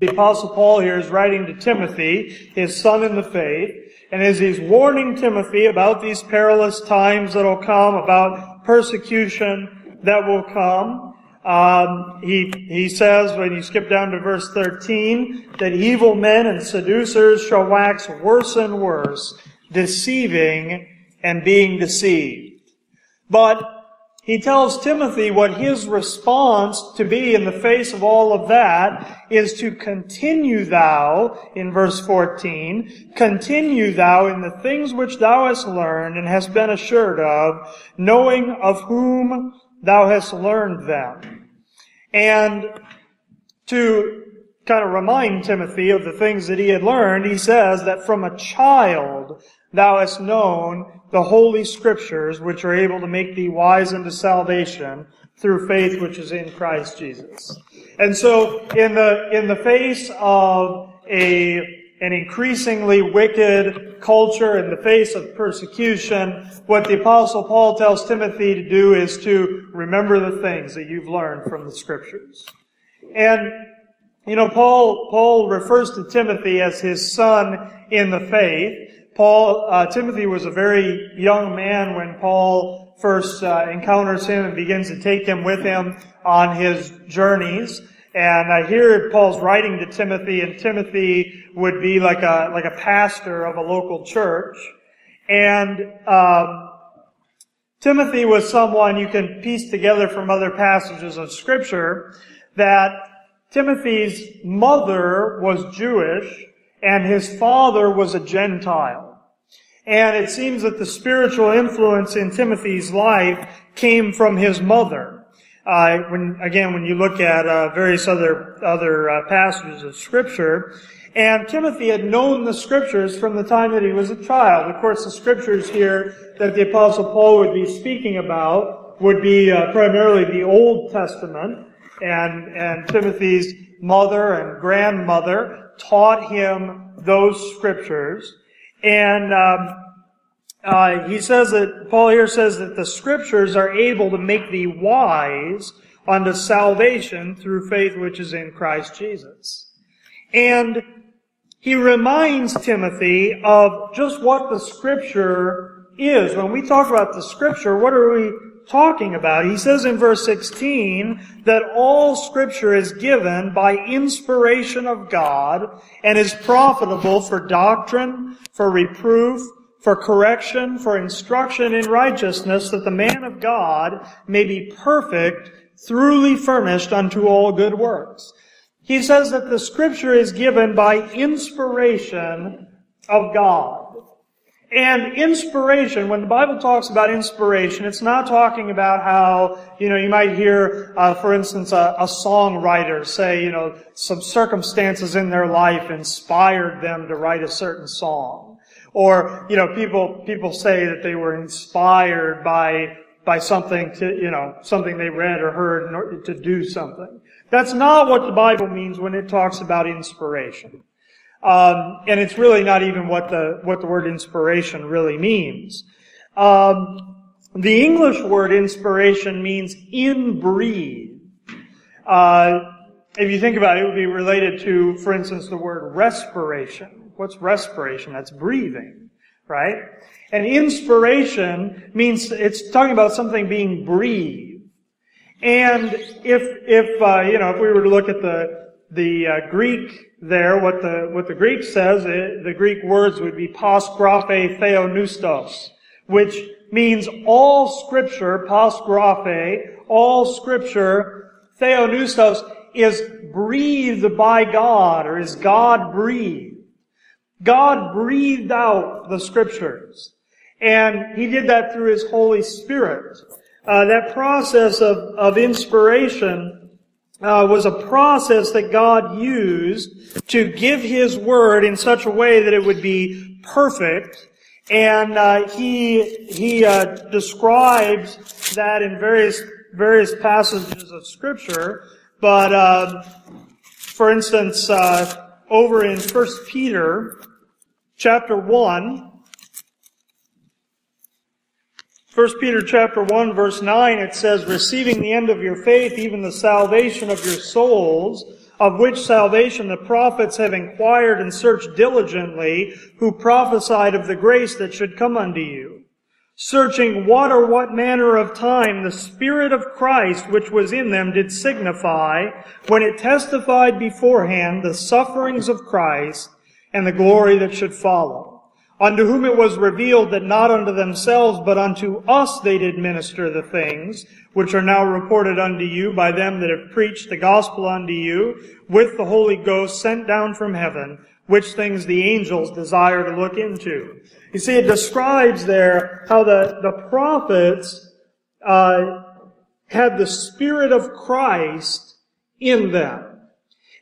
The Apostle Paul here is writing to Timothy, his son in the faith, and as he's warning Timothy about these perilous times that'll come, about persecution that will come, um, he, he says, when you skip down to verse 13, that evil men and seducers shall wax worse and worse, deceiving and being deceived. But he tells Timothy what his response to be in the face of all of that is to continue thou, in verse 14, continue thou in the things which thou hast learned and hast been assured of, knowing of whom thou hast learned them. And to kind of remind Timothy of the things that he had learned, he says that from a child thou hast known the holy scriptures, which are able to make thee wise unto salvation through faith which is in Christ Jesus. And so, in the, in the face of a, an increasingly wicked culture, in the face of persecution, what the apostle Paul tells Timothy to do is to remember the things that you've learned from the scriptures. And, you know, Paul, Paul refers to Timothy as his son in the faith. Paul, uh, Timothy was a very young man when Paul first uh, encounters him and begins to take him with him on his journeys. And I here Paul's writing to Timothy, and Timothy would be like a like a pastor of a local church. And um, Timothy was someone you can piece together from other passages of Scripture that Timothy's mother was Jewish and his father was a Gentile. And it seems that the spiritual influence in Timothy's life came from his mother. Uh, when again, when you look at uh, various other other uh, passages of Scripture, and Timothy had known the Scriptures from the time that he was a child. Of course, the Scriptures here that the Apostle Paul would be speaking about would be uh, primarily the Old Testament, and and Timothy's mother and grandmother taught him those Scriptures. And um, uh, he says that Paul here says that the scriptures are able to make thee wise unto salvation through faith which is in Christ Jesus. And he reminds Timothy of just what the scripture is. When we talk about the scripture, what are we talking about? He says in verse 16 that all scripture is given by inspiration of God and is profitable for doctrine, for reproof, for correction, for instruction in righteousness, that the man of God may be perfect, thoroughly furnished unto all good works. He says that the scripture is given by inspiration of God. And inspiration, when the Bible talks about inspiration, it's not talking about how, you know, you might hear, uh, for instance, a, a songwriter say, you know, some circumstances in their life inspired them to write a certain song. Or, you know, people, people say that they were inspired by, by something to, you know, something they read or heard in order to do something. That's not what the Bible means when it talks about inspiration. Um, and it's really not even what the what the word inspiration really means. Um, the English word inspiration means inbreathe. Uh, if you think about it, it would be related to, for instance, the word respiration. What's respiration? That's breathing, right? And inspiration means it's talking about something being breathed. And if if uh, you know if we were to look at the the uh, Greek there, what the, what the Greek says, it, the Greek words would be pos graphe theopneustos, which means all scripture, pos graphe, all scripture, theopneustos, is breathed by God, or is God breathed. God breathed out the scriptures. And He did that through His Holy Spirit. Uh, that process of, of inspiration uh, was a process that God used to give His Word in such a way that it would be perfect. And uh, He He uh, describes that in various various passages of Scripture. But uh, for instance, uh, over in First Peter chapter one. 1 Peter chapter 1 verse 9, it says, receiving the end of your faith, even the salvation of your souls, of which salvation the prophets have inquired and searched diligently, who prophesied of the grace that should come unto you. Searching what or what manner of time the Spirit of Christ which was in them did signify, when it testified beforehand the sufferings of Christ and the glory that should follow unto whom it was revealed that not unto themselves, but unto us they did minister the things, which are now reported unto you by them that have preached the gospel unto you, with the Holy Ghost sent down from heaven, which things the angels desire to look into. You see, it describes there how the, the prophets uh, had the Spirit of Christ in them.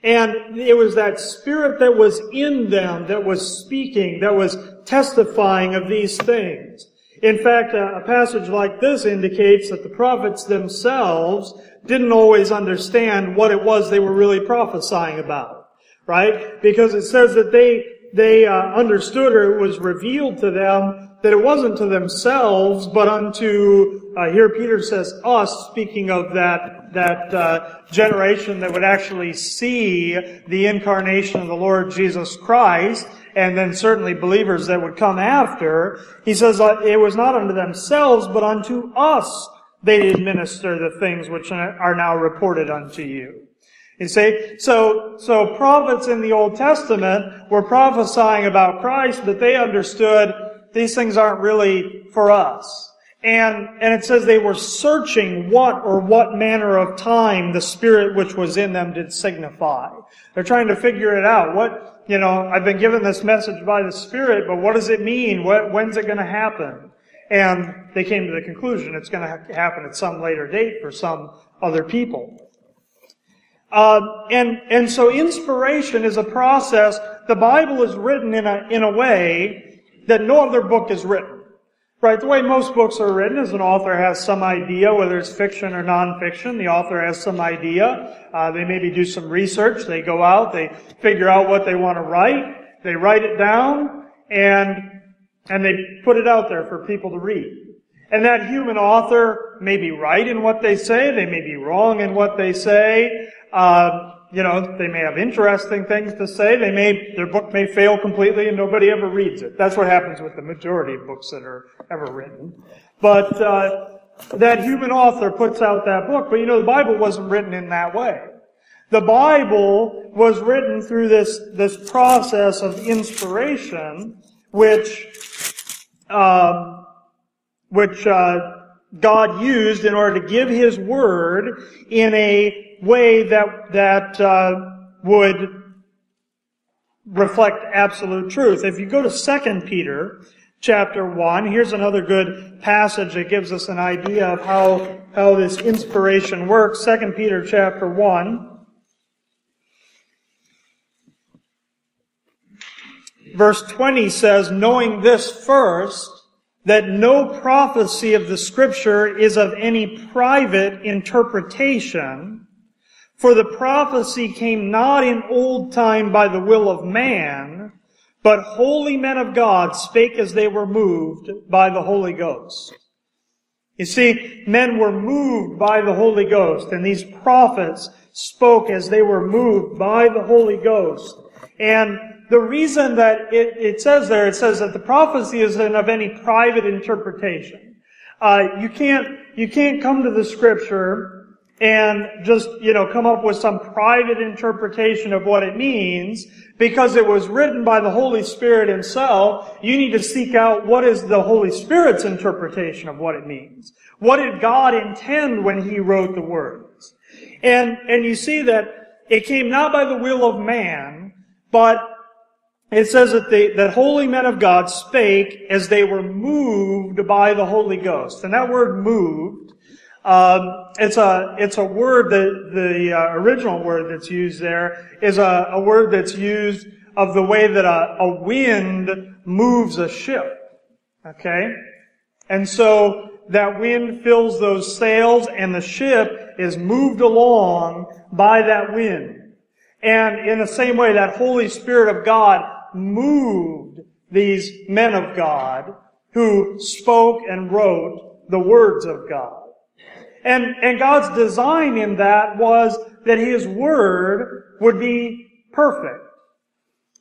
And it was that spirit that was in them that was speaking, that was testifying of these things. In fact, a, passage like this indicates that the prophets themselves didn't always understand what it was they were really prophesying about. Right? Because it says that they, they uh, understood or it was revealed to them that it wasn't to themselves, but unto, uh, here Peter says us, speaking of that, that uh, generation that would actually see the incarnation of the Lord Jesus Christ, and then certainly believers that would come after. He says uh, it was not unto themselves, but unto us they did minister the things which are now reported unto you. You see, so, so prophets in the Old Testament were prophesying about Christ, but they understood these things aren't really for us. And, and it says they were searching what or what manner of time the Spirit which was in them did signify. They're trying to figure it out. What, you know, I've been given this message by the Spirit, but what does it mean? What, when's it going to happen? And they came to the conclusion it's going to happen at some later date for some other people. Uh, and and so inspiration is a process. The Bible is written in a in a way that no other book is written. Right? The way most books are written is an author has some idea, whether it's fiction or nonfiction. The author has some idea. Uh, they maybe do some research. They go out. They figure out what they want to write. They write it down, and and they put it out there for people to read. And that human author may be right in what they say. They may be wrong in what they say. Uh, you know, they may have interesting things to say. They may, their book may fail completely and nobody ever reads it. That's what happens with the majority of books that are ever written. But, uh, that human author puts out that book. But you know, the Bible wasn't written in that way. The Bible was written through this, this process of inspiration, which, um, which, uh, God used in order to give His Word in a way that, that uh, would reflect absolute truth. If you go to 2 Peter chapter 1, here's another good passage that gives us an idea of how, how this inspiration works. 2 Peter chapter 1. Verse 20 says, knowing this first, that no prophecy of the scripture is of any private interpretation, for the prophecy came not in old time by the will of man, but holy men of God spake as they were moved by the Holy Ghost. You see, men were moved by the Holy Ghost, and these prophets spoke as they were moved by the Holy Ghost. And the reason that it, it says there, it says that the prophecy isn't of any private interpretation. Uh, you can't, you can't come to the scripture and just, you know, come up with some private interpretation of what it means because it was written by the Holy Spirit himself. You need to seek out what is the Holy Spirit's interpretation of what it means. What did God intend when he wrote the words? And, and you see that it came not by the will of man, but it says that the, that holy men of God spake as they were moved by the Holy Ghost. And that word moved Um, it's a it's a word that the uh, original word that's used there is a, a word that's used of the way that a, a wind moves a ship. Okay, and so that wind fills those sails, and the ship is moved along by that wind. And in the same way, that Holy Spirit of God moved these men of God who spoke and wrote the words of God. And, and God's design in that was that His Word would be perfect.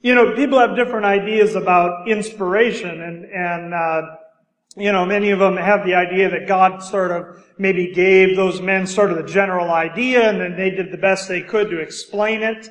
You know, people have different ideas about inspiration and, and, uh, you know, many of them have the idea that God sort of maybe gave those men sort of the general idea and then they did the best they could to explain it.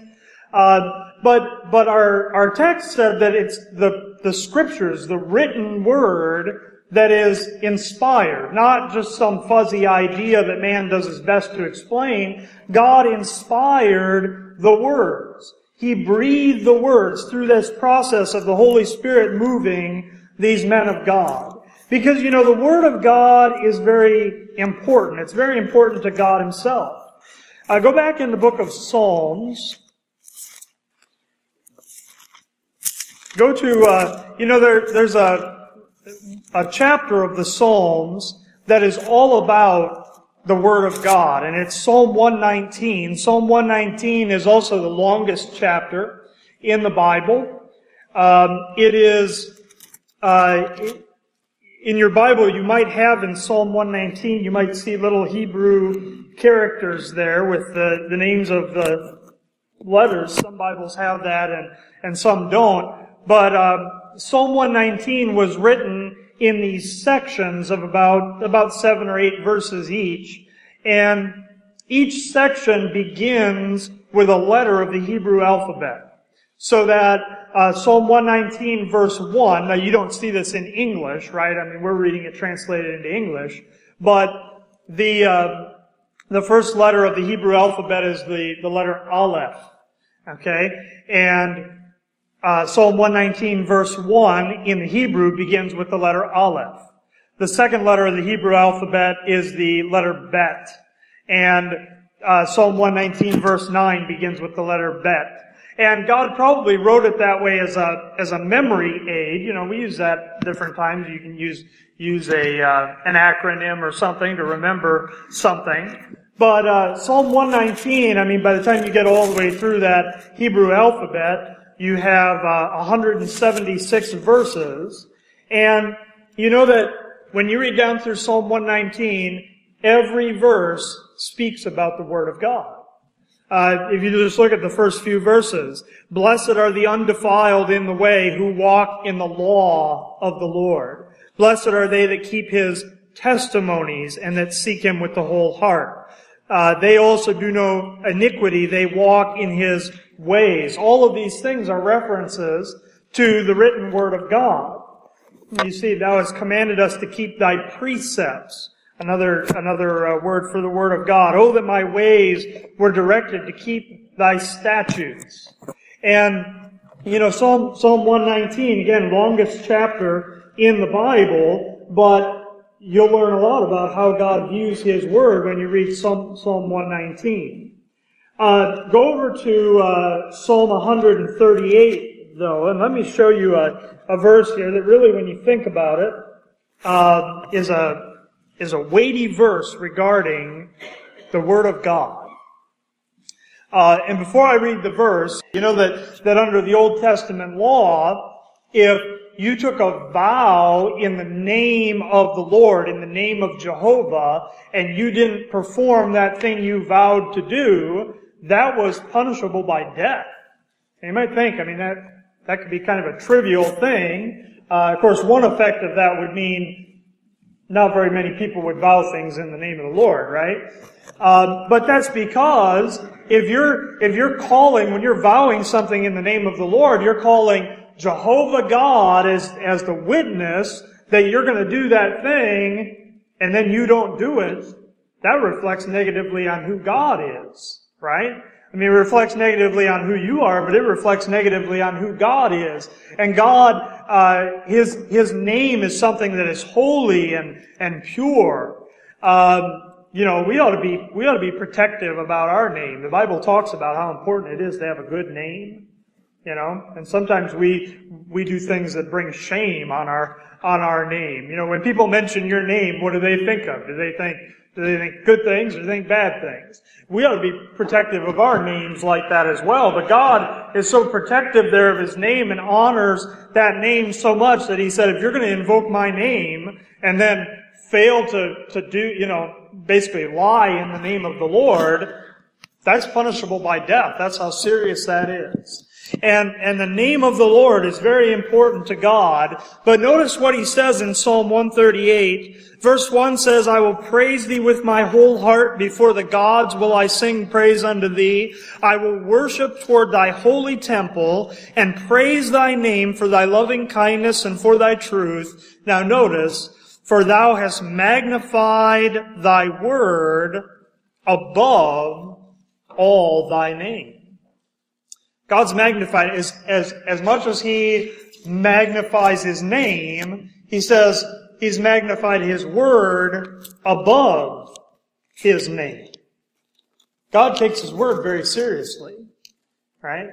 Uh, but, but our, our text said that it's the, the scriptures, the written word that is inspired, not just some fuzzy idea that man does his best to explain. God inspired the words. He breathed the words through this process of the Holy Spirit moving these men of God. Because, you know, the Word of God is very important. It's very important to God Himself. Uh, go back in the book of Psalms. Go to, uh, you know, there, there's a, a chapter of the Psalms that is all about the Word of God, and it's Psalm 119. Psalm 119 is also the longest chapter in the Bible. Um, it is, uh, in your Bible, you might have in Psalm 119, you might see little Hebrew characters there with the, the names of the letters. Some Bibles have that and, and some don't. But um, Psalm 119 was written in these sections of about, about seven or eight verses each. And each section begins with a letter of the Hebrew alphabet. So that uh, Psalm 119 verse 1, now you don't see this in English, right? I mean, we're reading it translated into English. But the, uh, the first letter of the Hebrew alphabet is the, the letter Aleph. Okay? And uh, Psalm 119 verse 1 in the Hebrew begins with the letter Aleph. The second letter of the Hebrew alphabet is the letter Bet. And uh, Psalm 119 verse 9 begins with the letter Bet. And God probably wrote it that way as a, as a memory aid. You know, we use that different times. You can use, use a, uh, an acronym or something to remember something. But, uh, Psalm 119, I mean, by the time you get all the way through that Hebrew alphabet, you have uh, 176 verses, and you know that when you read down through Psalm 119, every verse speaks about the Word of God. Uh, if you just look at the first few verses, blessed are the undefiled in the way who walk in the law of the Lord. Blessed are they that keep His testimonies and that seek Him with the whole heart. Uh, they also do no iniquity. They walk in His ways. All of these things are references to the written word of God. You see, thou hast commanded us to keep thy precepts. Another, another uh, word for the word of God. Oh, that my ways were directed to keep thy statutes. And, you know, Psalm, Psalm 119, again, longest chapter in the Bible, but you'll learn a lot about how God views His Word when you read Psalm, Psalm 119. Uh, go over to uh, Psalm 138, though, and let me show you a, a verse here that really, when you think about it, uh, is a is a weighty verse regarding the Word of God. Uh, and before I read the verse, you know that that under the Old Testament law, if you took a vow in the name of the Lord, in the name of Jehovah, and you didn't perform that thing you vowed to do, that was punishable by death. And you might think, I mean, that, that could be kind of a trivial thing. Uh, of course, one effect of that would mean not very many people would vow things in the name of the Lord, right? Um, but that's because if you're if you're calling when you're vowing something in the name of the Lord, you're calling Jehovah God as as the witness that you're going to do that thing, and then you don't do it. That reflects negatively on who God is right? I mean, it reflects negatively on who you are, but it reflects negatively on who God is. And God, uh, His, His name is something that is holy and, and pure. Um, you know, we ought to be, we ought to be protective about our name. The Bible talks about how important it is to have a good name, you know, and sometimes we, we do things that bring shame on our, on our name. You know, when people mention your name, what do they think of? Do they think, do they think good things or do they think bad things? We ought to be protective of our names like that as well. But God is so protective there of His name and honors that name so much that He said, if you're going to invoke my name and then fail to, to do, you know, basically lie in the name of the Lord, that's punishable by death. That's how serious that is. And, and the name of the Lord is very important to God. But notice what he says in Psalm 138. Verse 1 says, I will praise thee with my whole heart. Before the gods will I sing praise unto thee. I will worship toward thy holy temple and praise thy name for thy loving kindness and for thy truth. Now notice, for thou hast magnified thy word above all thy name. God's magnified as, as, as much as he magnifies his name, he says he's magnified his word above his name. God takes his word very seriously, right?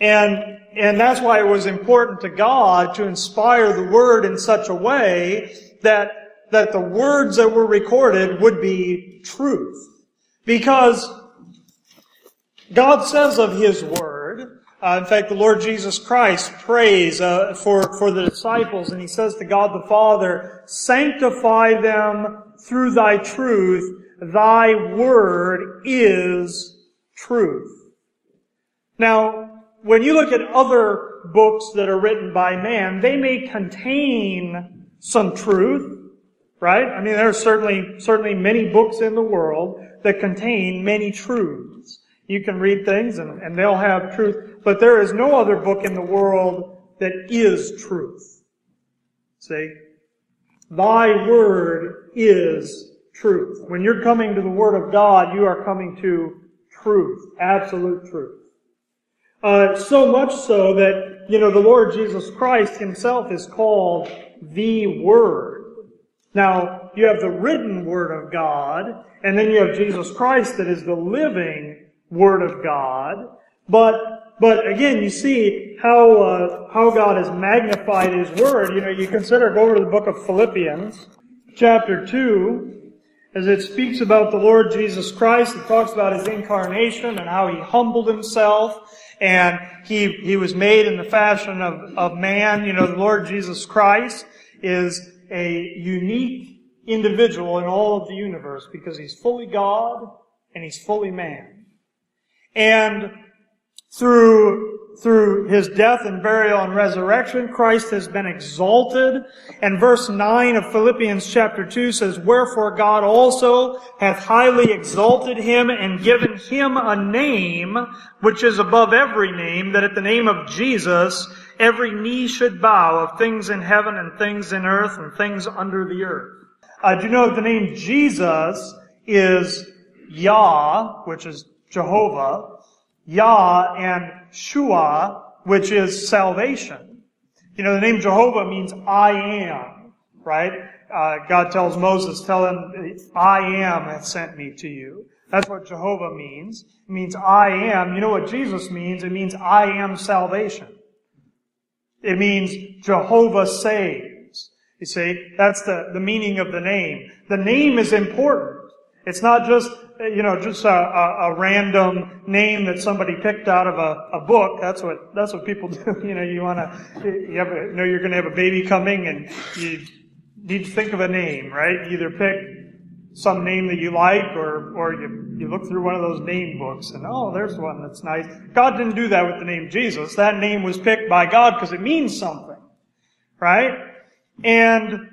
And, and that's why it was important to God to inspire the word in such a way that, that the words that were recorded would be truth. Because God says of His Word, uh, in fact, the Lord Jesus Christ prays uh, for, for the disciples, and He says to God the Father, Sanctify them through Thy truth. Thy Word is truth. Now, when you look at other books that are written by man, they may contain some truth, right? I mean, there are certainly, certainly many books in the world that contain many truths. You can read things and, and they'll have truth, but there is no other book in the world that is truth. See? Thy word is truth. When you're coming to the Word of God, you are coming to truth, absolute truth. Uh, so much so that, you know, the Lord Jesus Christ himself is called the Word. Now, you have the written Word of God, and then you have Jesus Christ that is the living Word of God. But, but again, you see how, uh, how God has magnified His Word. You know, you consider, go over to the book of Philippians, chapter 2, as it speaks about the Lord Jesus Christ. It talks about His incarnation and how He humbled Himself and he, he was made in the fashion of, of man. You know, the Lord Jesus Christ is a unique individual in all of the universe because he's fully God and he's fully man. And through through his death and burial and resurrection, Christ has been exalted. And verse 9 of Philippians chapter 2 says, Wherefore God also hath highly exalted him and given him a name which is above every name, that at the name of Jesus every knee should bow of things in heaven and things in earth and things under the earth. Uh, do you know the name Jesus is Yah, which is Jehovah, Yah and Shua, which is salvation. You know, the name Jehovah means I am, right? Uh, God tells Moses, tell him, I am hath sent me to you. That's what Jehovah means. It means I am. You know what Jesus means? It means I am salvation. It means Jehovah saves. You see, that's the, the meaning of the name. The name is important. It's not just, Uh, you know, just a, a, a, random name that somebody picked out of a, a book. That's what, that's what people do. You know, you wanna, you have a, know you're gonna have a baby coming and you need to think of a name, right? You either pick some name that you like or, or you, you look through one of those name books and, oh, there's one that's nice. God didn't do that with the name Jesus. That name was picked by God because it means something. Right? And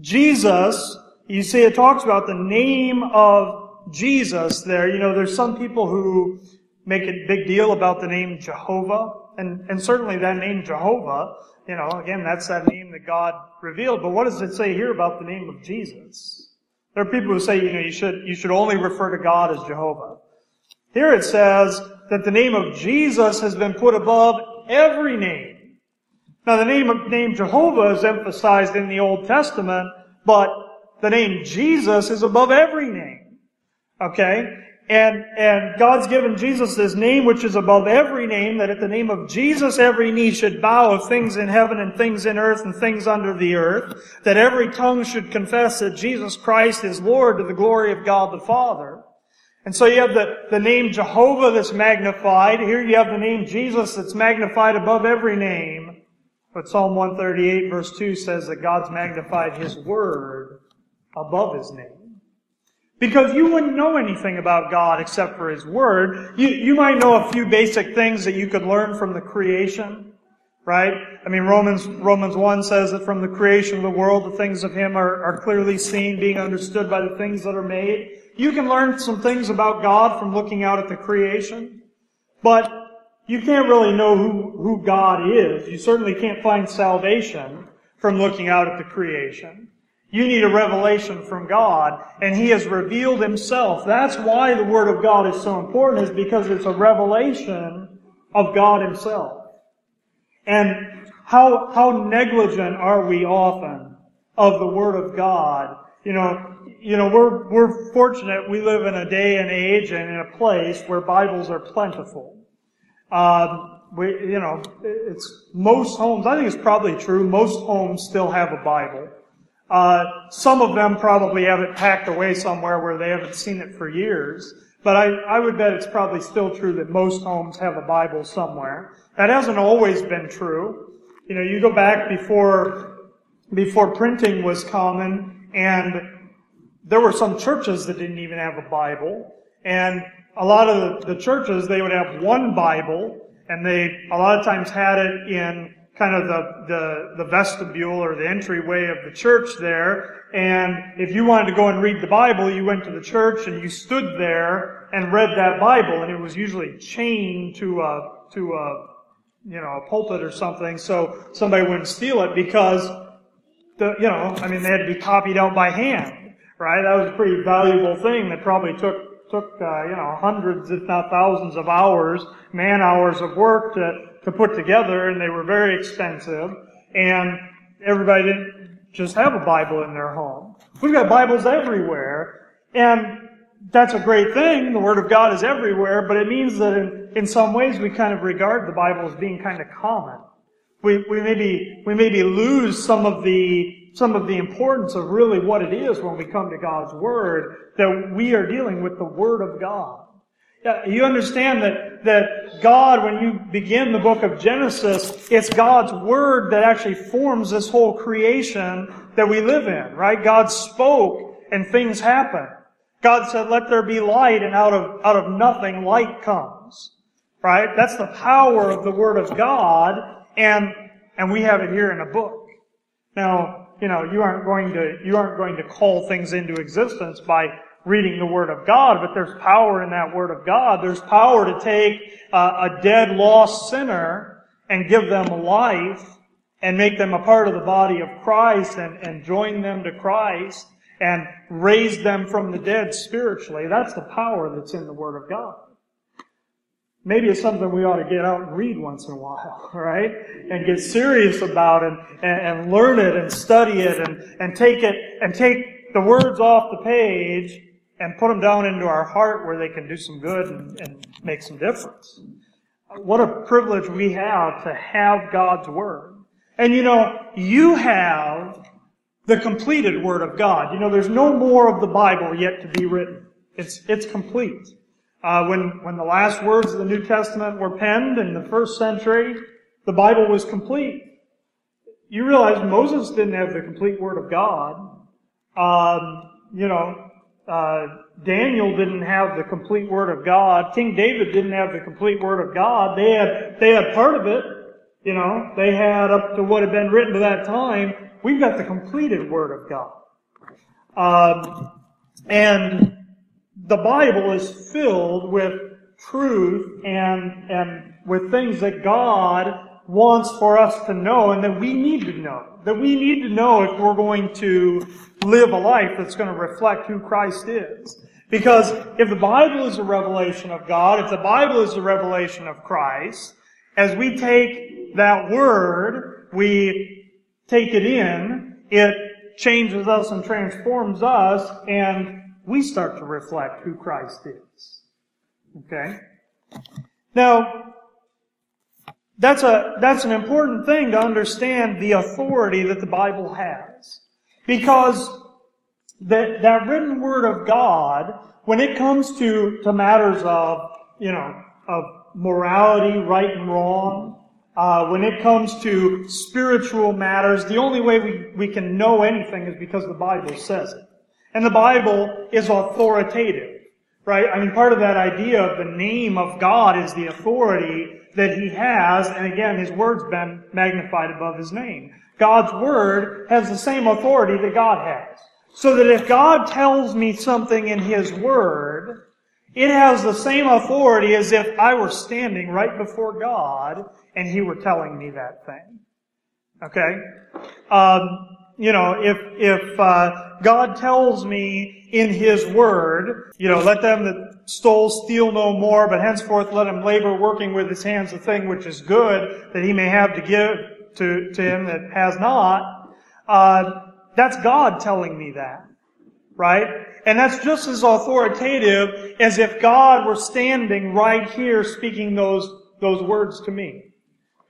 Jesus you see, it talks about the name of Jesus there. You know, there's some people who make a big deal about the name Jehovah, and, and certainly that name Jehovah, you know, again, that's that name that God revealed. But what does it say here about the name of Jesus? There are people who say, you know, you should, you should only refer to God as Jehovah. Here it says that the name of Jesus has been put above every name. Now the name of, name Jehovah is emphasized in the Old Testament, but the name Jesus is above every name. Okay? And, and God's given Jesus this name which is above every name, that at the name of Jesus every knee should bow of things in heaven and things in earth and things under the earth, that every tongue should confess that Jesus Christ is Lord to the glory of God the Father. And so you have the, the name Jehovah that's magnified. Here you have the name Jesus that's magnified above every name. But Psalm 138 verse 2 says that God's magnified His Word above His name. Because you wouldn't know anything about God except for His Word. You, you might know a few basic things that you could learn from the creation, right? I mean, Romans, Romans 1 says that from the creation of the world, the things of Him are, are clearly seen, being understood by the things that are made. You can learn some things about God from looking out at the creation, but you can't really know who, who God is. You certainly can't find salvation from looking out at the creation. You need a revelation from God, and He has revealed Himself. That's why the Word of God is so important, is because it's a revelation of God Himself. And how, how negligent are we often of the Word of God? You know, you know, we're, we're fortunate we live in a day and age and in a place where Bibles are plentiful. Um, we, you know, it's most homes, I think it's probably true, most homes still have a Bible. Uh, some of them probably have it packed away somewhere where they haven't seen it for years. But I, I would bet it's probably still true that most homes have a Bible somewhere. That hasn't always been true. You know, you go back before, before printing was common and there were some churches that didn't even have a Bible. And a lot of the, the churches, they would have one Bible and they a lot of times had it in kind of the, the, the vestibule or the entryway of the church there. And if you wanted to go and read the Bible, you went to the church and you stood there and read that Bible. And it was usually chained to a, to a, you know, a pulpit or something so somebody wouldn't steal it because the, you know, I mean, they had to be copied out by hand, right? That was a pretty valuable thing that probably took, took, uh, you know, hundreds, if not thousands of hours, man hours of work to, to put together and they were very expensive and everybody didn't just have a Bible in their home. We've got Bibles everywhere and that's a great thing. The Word of God is everywhere, but it means that in, in some ways we kind of regard the Bible as being kind of common. We, we maybe, we maybe lose some of the, some of the importance of really what it is when we come to God's Word, that we are dealing with the Word of God. You understand that, that God, when you begin the book of Genesis, it's God's Word that actually forms this whole creation that we live in, right? God spoke and things happen. God said, let there be light, and out of, out of nothing light comes. Right? That's the power of the Word of God, and, and we have it here in a book. Now, you know, you aren't going to, you aren't going to call things into existence by reading the Word of God, but there's power in that Word of God. There's power to take uh, a dead, lost sinner and give them life and make them a part of the body of Christ and, and join them to Christ and raise them from the dead spiritually. That's the power that's in the Word of God. Maybe it's something we ought to get out and read once in a while, right? And get serious about it and, and learn it and study it and, and take it and take the words off the page and put them down into our heart where they can do some good and, and make some difference. What a privilege we have to have God's Word. And you know, you have the completed Word of God. You know, there's no more of the Bible yet to be written. It's, it's complete. Uh, when, when the last words of the New Testament were penned in the first century, the Bible was complete. You realize Moses didn't have the complete Word of God. Um, you know, uh, Daniel didn't have the complete Word of God. King David didn't have the complete Word of God. They had, they had part of it. You know, they had up to what had been written to that time. We've got the completed Word of God. Um, and the Bible is filled with truth and, and with things that God wants for us to know and that we need to know. That we need to know if we're going to live a life that's going to reflect who Christ is. Because if the Bible is a revelation of God, if the Bible is a revelation of Christ, as we take that word, we take it in, it changes us and transforms us, and we start to reflect who Christ is. Okay? Now, that's a, that's an important thing to understand the authority that the Bible has. Because that, that written word of God, when it comes to, to matters of, you know, of morality, right and wrong, uh, when it comes to spiritual matters, the only way we, we can know anything is because the Bible says it. And the Bible is authoritative, right? I mean, part of that idea of the name of God is the authority that He has, and again, His word's been magnified above His name. God's word has the same authority that God has. So that if God tells me something in His word, it has the same authority as if I were standing right before God and He were telling me that thing. Okay? Um, you know, if, if, uh, God tells me in His Word, you know, let them that stole steal no more, but henceforth let him labor working with his hands the thing which is good, that he may have to give to, to him that has not, uh, that's God telling me that. Right? And that's just as authoritative as if God were standing right here speaking those, those words to me.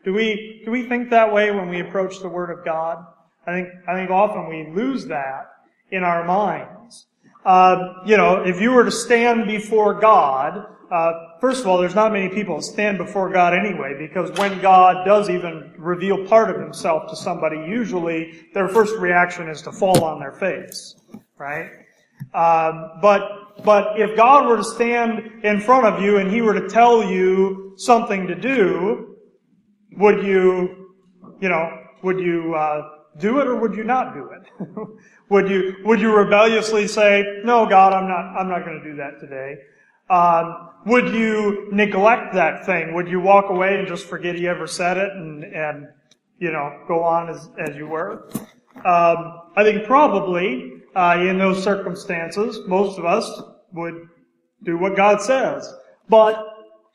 Do we, do we think that way when we approach the Word of God? I think, I think often we lose that in our minds. Uh, you know, if you were to stand before God, uh, first of all, there's not many people that stand before God anyway, because when God does even reveal part of Himself to somebody, usually their first reaction is to fall on their face, right? Um, but but if God were to stand in front of you and He were to tell you something to do, would you, you know, would you uh, do it or would you not do it? would you would you rebelliously say, "No, God, I'm not I'm not going to do that today"? Um, would you neglect that thing? Would you walk away and just forget he ever said it and and you know go on as as you were? Um, I think probably uh, in those circumstances, most of us would do what God says. But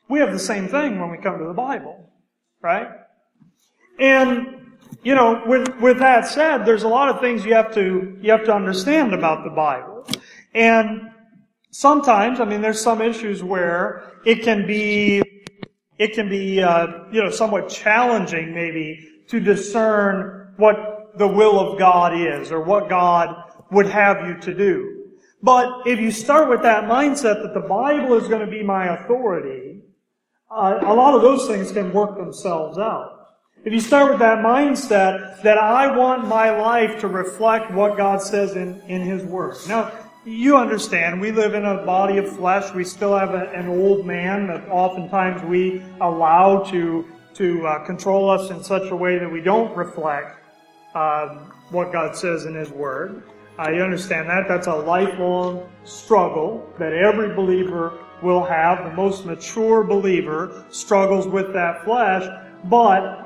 we have the same thing when we come to the Bible, right? And you know, with with that said, there's a lot of things you have to you have to understand about the Bible, and sometimes, I mean, there's some issues where it can be it can be uh, you know somewhat challenging maybe to discern what the will of God is or what God would have you to do. But if you start with that mindset that the Bible is going to be my authority, uh, a lot of those things can work themselves out. If you start with that mindset that I want my life to reflect what God says in, in His Word. Now, you understand, we live in a body of flesh. We still have a, an old man that oftentimes we allow to, to uh, control us in such a way that we don't reflect uh, what God says in His Word. I understand that. That's a lifelong struggle that every believer will have. The most mature believer struggles with that flesh, but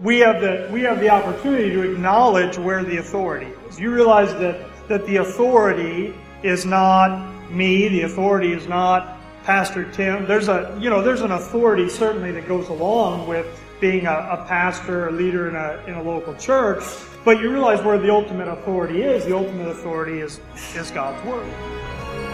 we have the we have the opportunity to acknowledge where the authority is. You realize that that the authority is not me, the authority is not Pastor Tim. There's a you know there's an authority certainly that goes along with being a, a pastor a leader in a in a local church, but you realize where the ultimate authority is. The ultimate authority is is God's word.